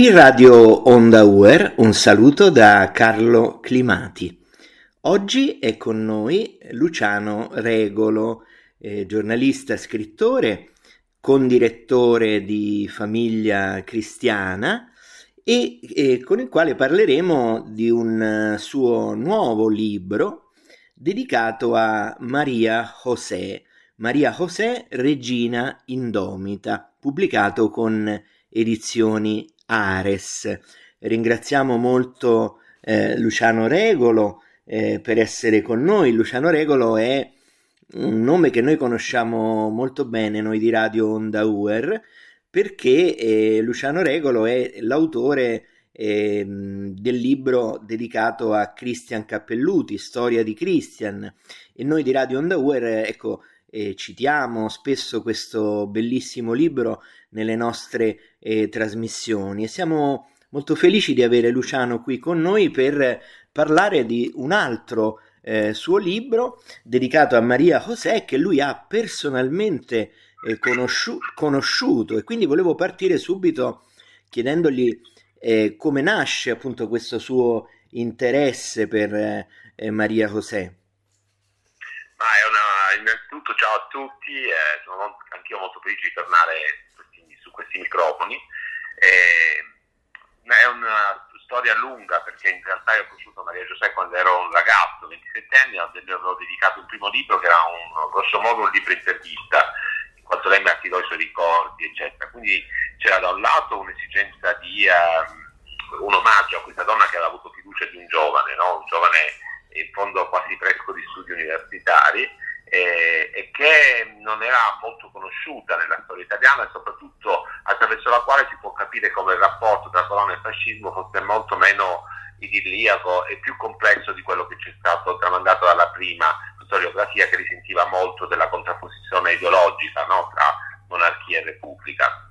Qui Radio Onda Uer, un saluto da Carlo Climati. Oggi è con noi Luciano Regolo, eh, giornalista, scrittore, condirettore di Famiglia Cristiana e, e con il quale parleremo di un suo nuovo libro dedicato a Maria José, Maria José Regina Indomita, pubblicato con edizioni Ares. Ringraziamo molto eh, Luciano Regolo eh, per essere con noi. Luciano Regolo è un nome che noi conosciamo molto bene, noi di Radio Onda Uer, perché eh, Luciano Regolo è l'autore eh, del libro dedicato a Christian Cappelluti, Storia di Christian, e noi di Radio Onda Uer, ecco, eh, citiamo spesso questo bellissimo libro nelle nostre eh, trasmissioni e siamo molto felici di avere Luciano qui con noi per parlare di un altro eh, suo libro dedicato a Maria José che lui ha personalmente eh, conosciu- conosciuto e quindi volevo partire subito chiedendogli eh, come nasce appunto questo suo interesse per eh, Maria José. Ma è una, innanzitutto ciao a tutti, eh, sono anch'io molto felice di tornare su questi microfoni. Eh, è una storia lunga perché in realtà io ho conosciuto Maria Giuseppe quando ero un ragazzo, 27 anni, avevo dedicato un primo libro che era un, grosso modo un libro intervista, in quanto lei mi affidò i suoi ricordi, eccetera. Quindi c'era da un lato un'esigenza di um, un omaggio a questa donna che aveva avuto fiducia di un giovane, no? un giovane in fondo quasi fresco di studi universitari, eh, e che non era molto conosciuta nella storia italiana e soprattutto attraverso la quale si può capire come il rapporto tra colonna e fascismo fosse molto meno idilliaco e più complesso di quello che ci è stato tramandato dalla prima storiografia che risentiva molto della contrapposizione ideologica no? tra monarchia e repubblica.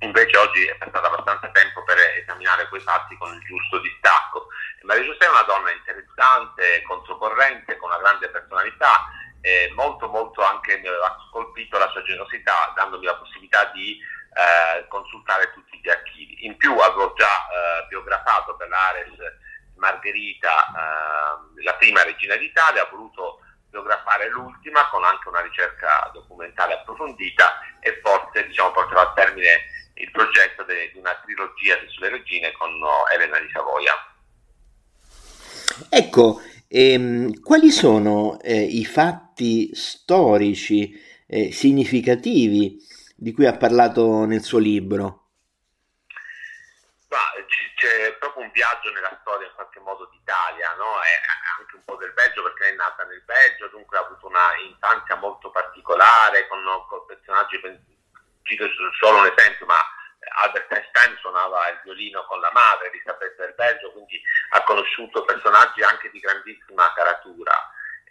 Invece oggi è passato abbastanza tempo per esaminare quei fatti con il giusto distacco. Maria Giuseppe è una donna interessante, controcorrente, con una grande personalità eh, molto molto anche mi aveva colpito la sua generosità dandomi la possibilità di eh, consultare tutti gli archivi. In più avevo già eh, biografato per l'Ares Margherita, eh, la prima regina d'Italia, ho voluto biografare l'ultima con anche una ricerca documentale approfondita e forse diciamo, porterò a termine il progetto di una trilogia sulle regine con Elena di Savoia. Ecco, ehm, quali sono eh, i fatti storici eh, significativi di cui ha parlato nel suo libro? C'è proprio un viaggio nella storia in qualche modo d'Italia, no? e anche un po' del Belgio perché è nata nel Belgio, dunque ha avuto una infanzia molto particolare con, con personaggi, cito solo un esempio, ma Albert Einstein suonava il violino con la madre, Elisabetta del Belgio, quindi ha conosciuto personaggi anche di grandissima caratura.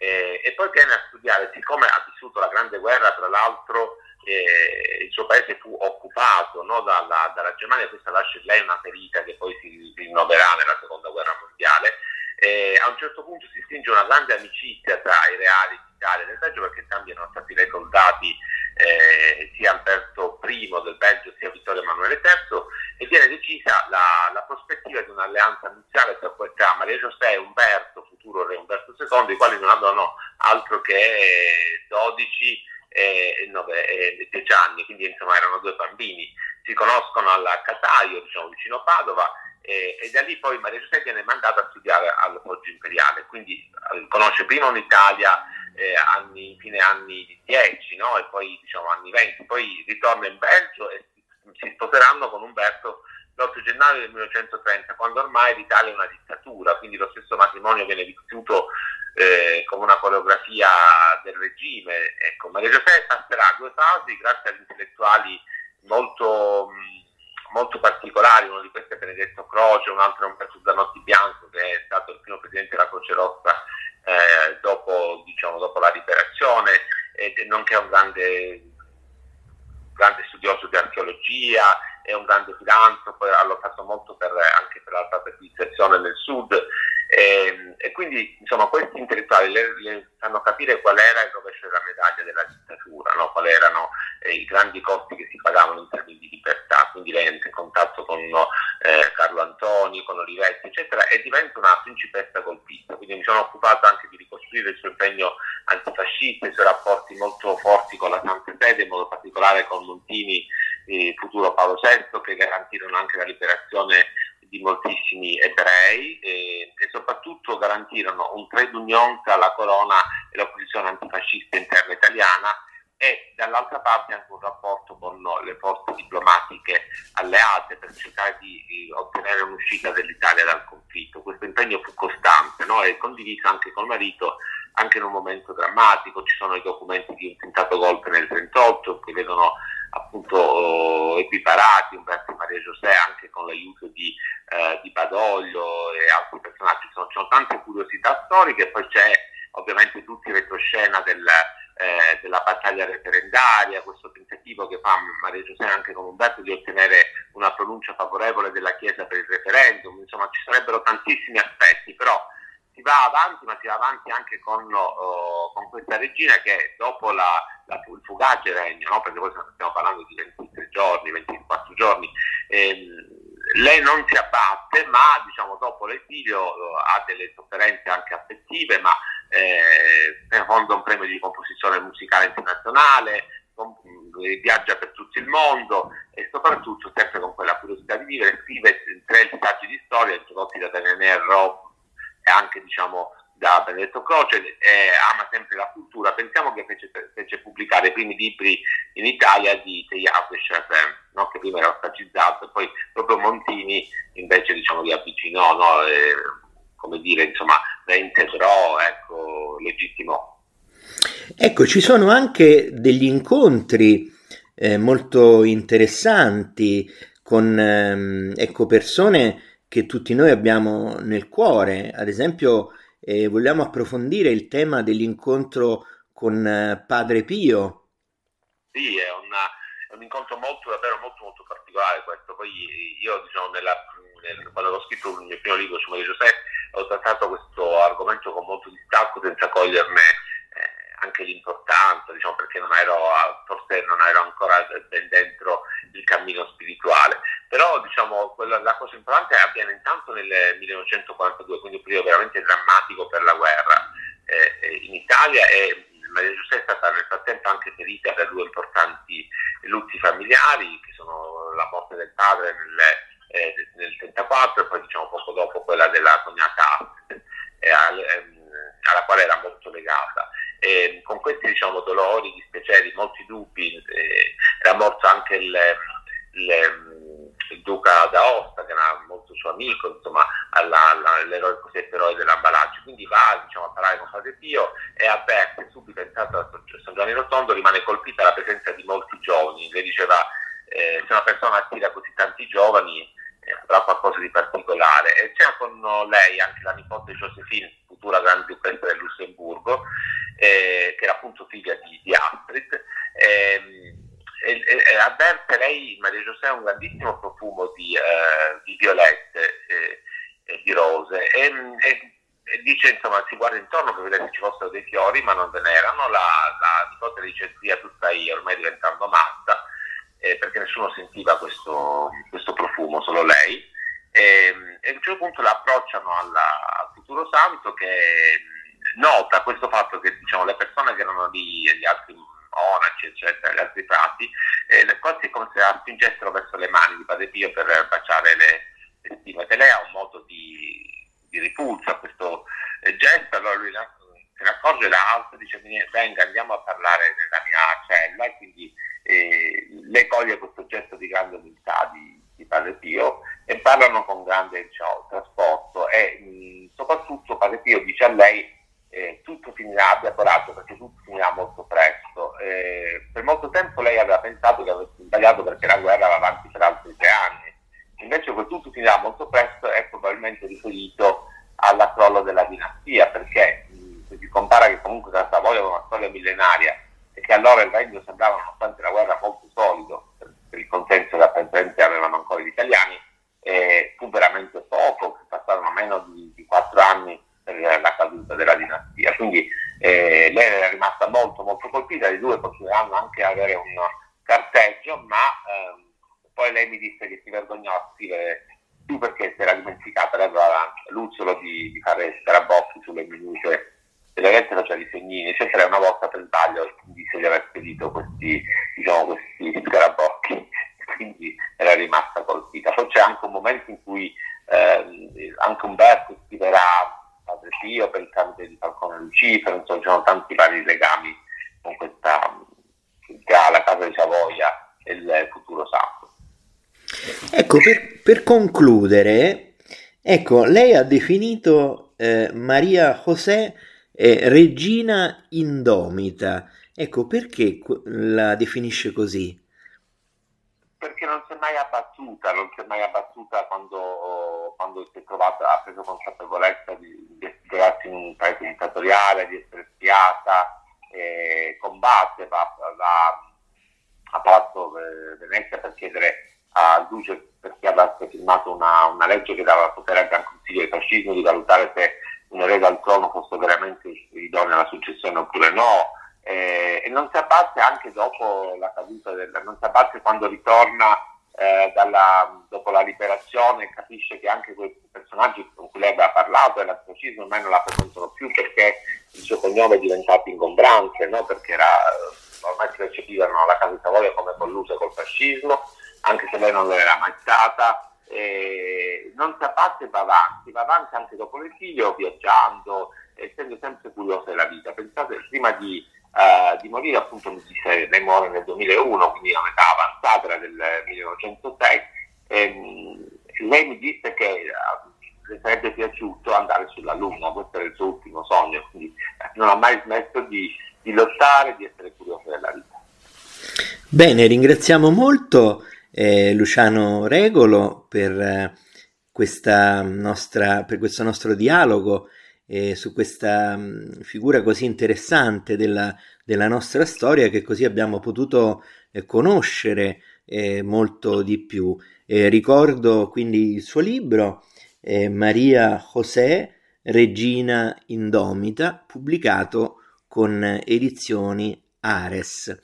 Eh, e poi viene a studiare, siccome ha vissuto la Grande Guerra, tra l'altro eh, il suo paese fu occupato no, dalla, dalla, Germania, questa lascia in lei una ferita che poi si rinnoverà nella Seconda Guerra Mondiale, eh, a un certo punto si stringe una grande amicizia tra i reali d'Italia e del Belgio perché entrambi erano stati re soldati eh, sia Alberto I del Belgio sia Vittorio Emanuele III e viene decisa la, la prospettiva di un'alleanza nuziale tra, tra Maria José e Umberto, futuro re Umberto II, i quali non avevano altro che 12 e 9 e 10 anni, quindi insomma erano due bambini. Si conoscono alla Cataio, diciamo vicino Padova, e, e, da lì poi Maria Giuseppe viene mandata a studiare al Imperiale, quindi eh, conosce prima un'Italia eh, anni, fine anni 10 no? e poi diciamo anni 20, poi ritorna in Belgio e si sposeranno con Umberto l'8 gennaio del 1930, quando ormai l'Italia è una dittatura, quindi lo stesso matrimonio viene vissuto eh, come una coreografia del regime. Ecco, Maria Giuseppe passerà due fasi grazie agli intellettuali molto, molto particolari, uno di questi è Benedetto Croce, un altro è Umberto Zanotti Bianco che è stato il primo presidente della Croce Rossa eh, dopo, diciamo, dopo, la liberazione, eh, nonché un grande, grande studioso di archeologia, è un grande filantropo, ha lottato molto per, anche per l'alfabetizzazione nel sud e, e, quindi insomma questi intellettuali le, le, fanno capire qual era il rovescio della medaglia della dittatura, no? quali erano eh, i grandi costi che si pagavano in termini di libertà, quindi lei entra in contatto con eh, Carlo Antoni, con Olivetti, eccetera, e diventa una principessa colpista. Quindi mi sono occupato anche di ricostruire il suo impegno antifascista, i suoi rapporti molto forti con la Santa Sede, in modo particolare con Montini, eh, futuro Paolo VI, che garantirono anche la liberazione di moltissimi ebrei eh, e soprattutto garantirono un trade union tra la corona e l'opposizione antifascista interna italiana e dall'altra parte anche un rapporto con le forze diplomatiche alleate per cercare di, di ottenere un'uscita dell'Italia dal conflitto. Questo impegno fu costante no? e condiviso anche col marito anche in un momento drammatico. Ci sono i documenti di un tentato golpe nel 1938 che vedono appunto eh, equiparati Umberto Maria José anche con l'aiuto di, eh, di Badoglio e altri personaggi. Ci sono, ci sono tante curiosità storiche, poi c'è ovviamente tutti il retroscena del eh, della battaglia referendaria, questo tentativo che fa Maria Giuseppe anche con Umberto di ottenere una pronuncia favorevole della Chiesa per il referendum, insomma ci sarebbero tantissimi aspetti, però si va avanti, ma si va avanti anche con, uh, con questa regina che dopo la, la, il fugace regno, no? perché poi stiamo parlando di 23 giorni, 24 giorni, ehm, lei non si abbatte, ma diciamo, dopo l'esilio uh, ha delle sofferenze anche affettive, ma eh, fonda un premio di composizione musicale internazionale, con, eh, viaggia per tutto il mondo e soprattutto, sempre con quella curiosità di vivere, scrive tre saggi di storia introdotti da Daniele Rob e anche diciamo, da Benedetto Croce, eh, ama sempre la cultura, pensiamo che fece, fece, pubblicare i primi libri in Italia di Teilhard e Chardin, no? che prima era ostacizzato, e poi proprio Montini invece diciamo, li avvicinò, no? e, come dire, insomma, reintegrò, ecco, legittimò. Ecco, ci sono anche degli incontri eh, molto interessanti con ehm, ecco, persone che tutti noi abbiamo nel cuore. Ad esempio, eh, vogliamo approfondire il tema dell'incontro con eh, Padre Pio. Sì, è, una, è, un incontro molto, davvero molto, molto particolare questo. Poi io, diciamo, nella, nel, quando ho scritto il mio primo libro su Maria Giuseppe, ho trattato questo argomento con molto distacco senza coglierne anche l'importanza, diciamo, perché non ero, forse non ero ancora ben dentro il cammino spirituale. Però diciamo, quella, la cosa importante avviene intanto nel 1942, quindi un periodo veramente drammatico per la guerra eh, eh in Italia e Maria Giuseppe è stata nel frattempo anche ferita da due importanti lutti familiari, che sono la morte del padre nel eh, nel 34 e poi diciamo poco dopo quella della cognata eh, ehm, alla quale era molto legata. E con questi diciamo, dolori, dispiaceri, molti dubbi, eh, era morto anche il, il, il duca d'Aosta che era molto suo amico, insomma, alla, alla, all'eroe cosiddetto eroe dell'ambalagio. Quindi va diciamo, a parlare con Padre Pio e avverte subito, entrato a San Giovanni Rotondo, rimane colpita la presenza di molti giovani. Le diceva eh, se una persona attira così tanti giovani avrà qualcosa di particolare. E c'era con lei anche la nipote Josephine, futura grande duchessa del Lussemburgo, eh, che era appunto figlia di, di Astrid. Eh, e, e, avverte lei, Maria Giuseppe, un grandissimo profumo di, eh, di violette e di rose. E, e, dice, insomma, si guarda intorno per vedere se ci fossero dei fiori, ma non ve n'erano. La, la nipote dice, zia, tu stai ormai diventando matta eh, perché nessuno sentiva questo, questo profumo, solo lei. E, e, a un certo punto la approcciano alla, al futuro santo che nota questo fatto che diciamo, le persone che erano lì, gli altri monaci, eccetera, gli altri frati, eh, è come se spingessero verso le mani di Padre Pio per baciare le, le stimate. Lei ha un modo di, di ripulsa a questo eh, gesto, allora lui se ne accorge da alto e dice venga andiamo a parlare nella mia cella e quindi eh, lei coglie questo gesto di grande umiltà di, di Padre Pio e parlano con grande diciamo, trasporto e mh, soprattutto Padre Pio dice a lei eh, tutto finirà, abbia coraggio perché tutto finirà molto presto. Eh, per molto tempo lei aveva pensato che avesse sbagliato perché la guerra va avanti per altri tre anni, invece quel tutto finirà molto presto è probabilmente riferito alla crollo della dinastia perché se si compara che comunque Savoia è una storia millenaria e che allora il regno sembrava, nonostante la guerra, molto solido, per il consenso che apparentemente avevano ancora gli italiani, eh, fu veramente poco, passarono meno di, di quattro anni per la caduta della dinastia. Quindi eh, lei era rimasta molto molto colpita, i due continueranno anche ad avere un carteggio, ma ehm, poi lei mi disse che si vergognò a scrivere più perché si era dimenticata, lei aveva l'uzzolo di, di fare scarabocchi sulle minute e la gente faceva i segnini, cioè sarei una volta per sbaglio disse di aver spedito questi, diciamo, questi scarabocchi, quindi era rimasta colpita. Poi c'è anche un momento in cui eh, anche Umberto scriverà Padre Pio per il tramite di Falcone Lucifero, insomma ci sono tanti vari legami con questa tra la casa di Savoia e il futuro sacro. Ecco, per, per concludere, ecco, lei ha definito eh, Maria José eh, regina indomita. Ecco, perché la definisce così? Perché non si è mai abbattuta, non si è mai abbattuta quando, quando si è trovata, ha preso consapevolezza di, di trovarsi in un paese dittatoriale, di essere spiata, eh, combatte, va, va a Palazzo Venezia per chiedere al duce perché avesse firmato una, una legge che dava potere al Gran Consiglio del fascismo di valutare se un erede al trono fosse veramente idoneo alla successione oppure no. Eh, e non si abbatte anche dopo la caduta del, non si abbatte quando ritorna eh, dalla, dopo la liberazione e capisce che anche quei personaggi con cui lei aveva parlato dell'antifascismo ormai non la frequentano più perché il suo cognome è diventato ingombrante, no? perché era, ormai si percepivano la casa di Savoia come collusa col fascismo, anche se lei non lo era mai stata eh, non e va avanti, va avanti anche dopo l'esilio, viaggiando, essendo sempre curiosa della vita. Pensate, prima di, uh, di morire, appunto, mi disse, lei muore nel 2001, quindi a metà avanzata, era del 1906, ehm, lei mi disse che uh, le sarebbe piaciuto andare sulla Luna, questo era il suo ultimo sogno, quindi eh, non ha mai smesso di, di lottare, di essere curiosa della vita. Bene, ringraziamo molto eh, Luciano Regolo per, eh, nostra, per questo nostro dialogo eh, su questa mh, figura così interessante della, della, nostra storia che così abbiamo potuto eh, conoscere eh, molto di più. ricordo quindi il suo libro Maria José, Regina Indomita, pubblicato con edizioni Ares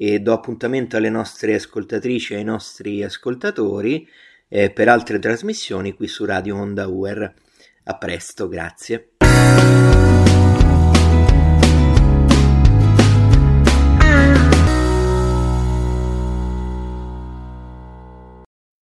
e do appuntamento alle nostre ascoltatrici e ai nostri ascoltatori eh, per altre trasmissioni qui su Radio Onda UR. A presto, grazie.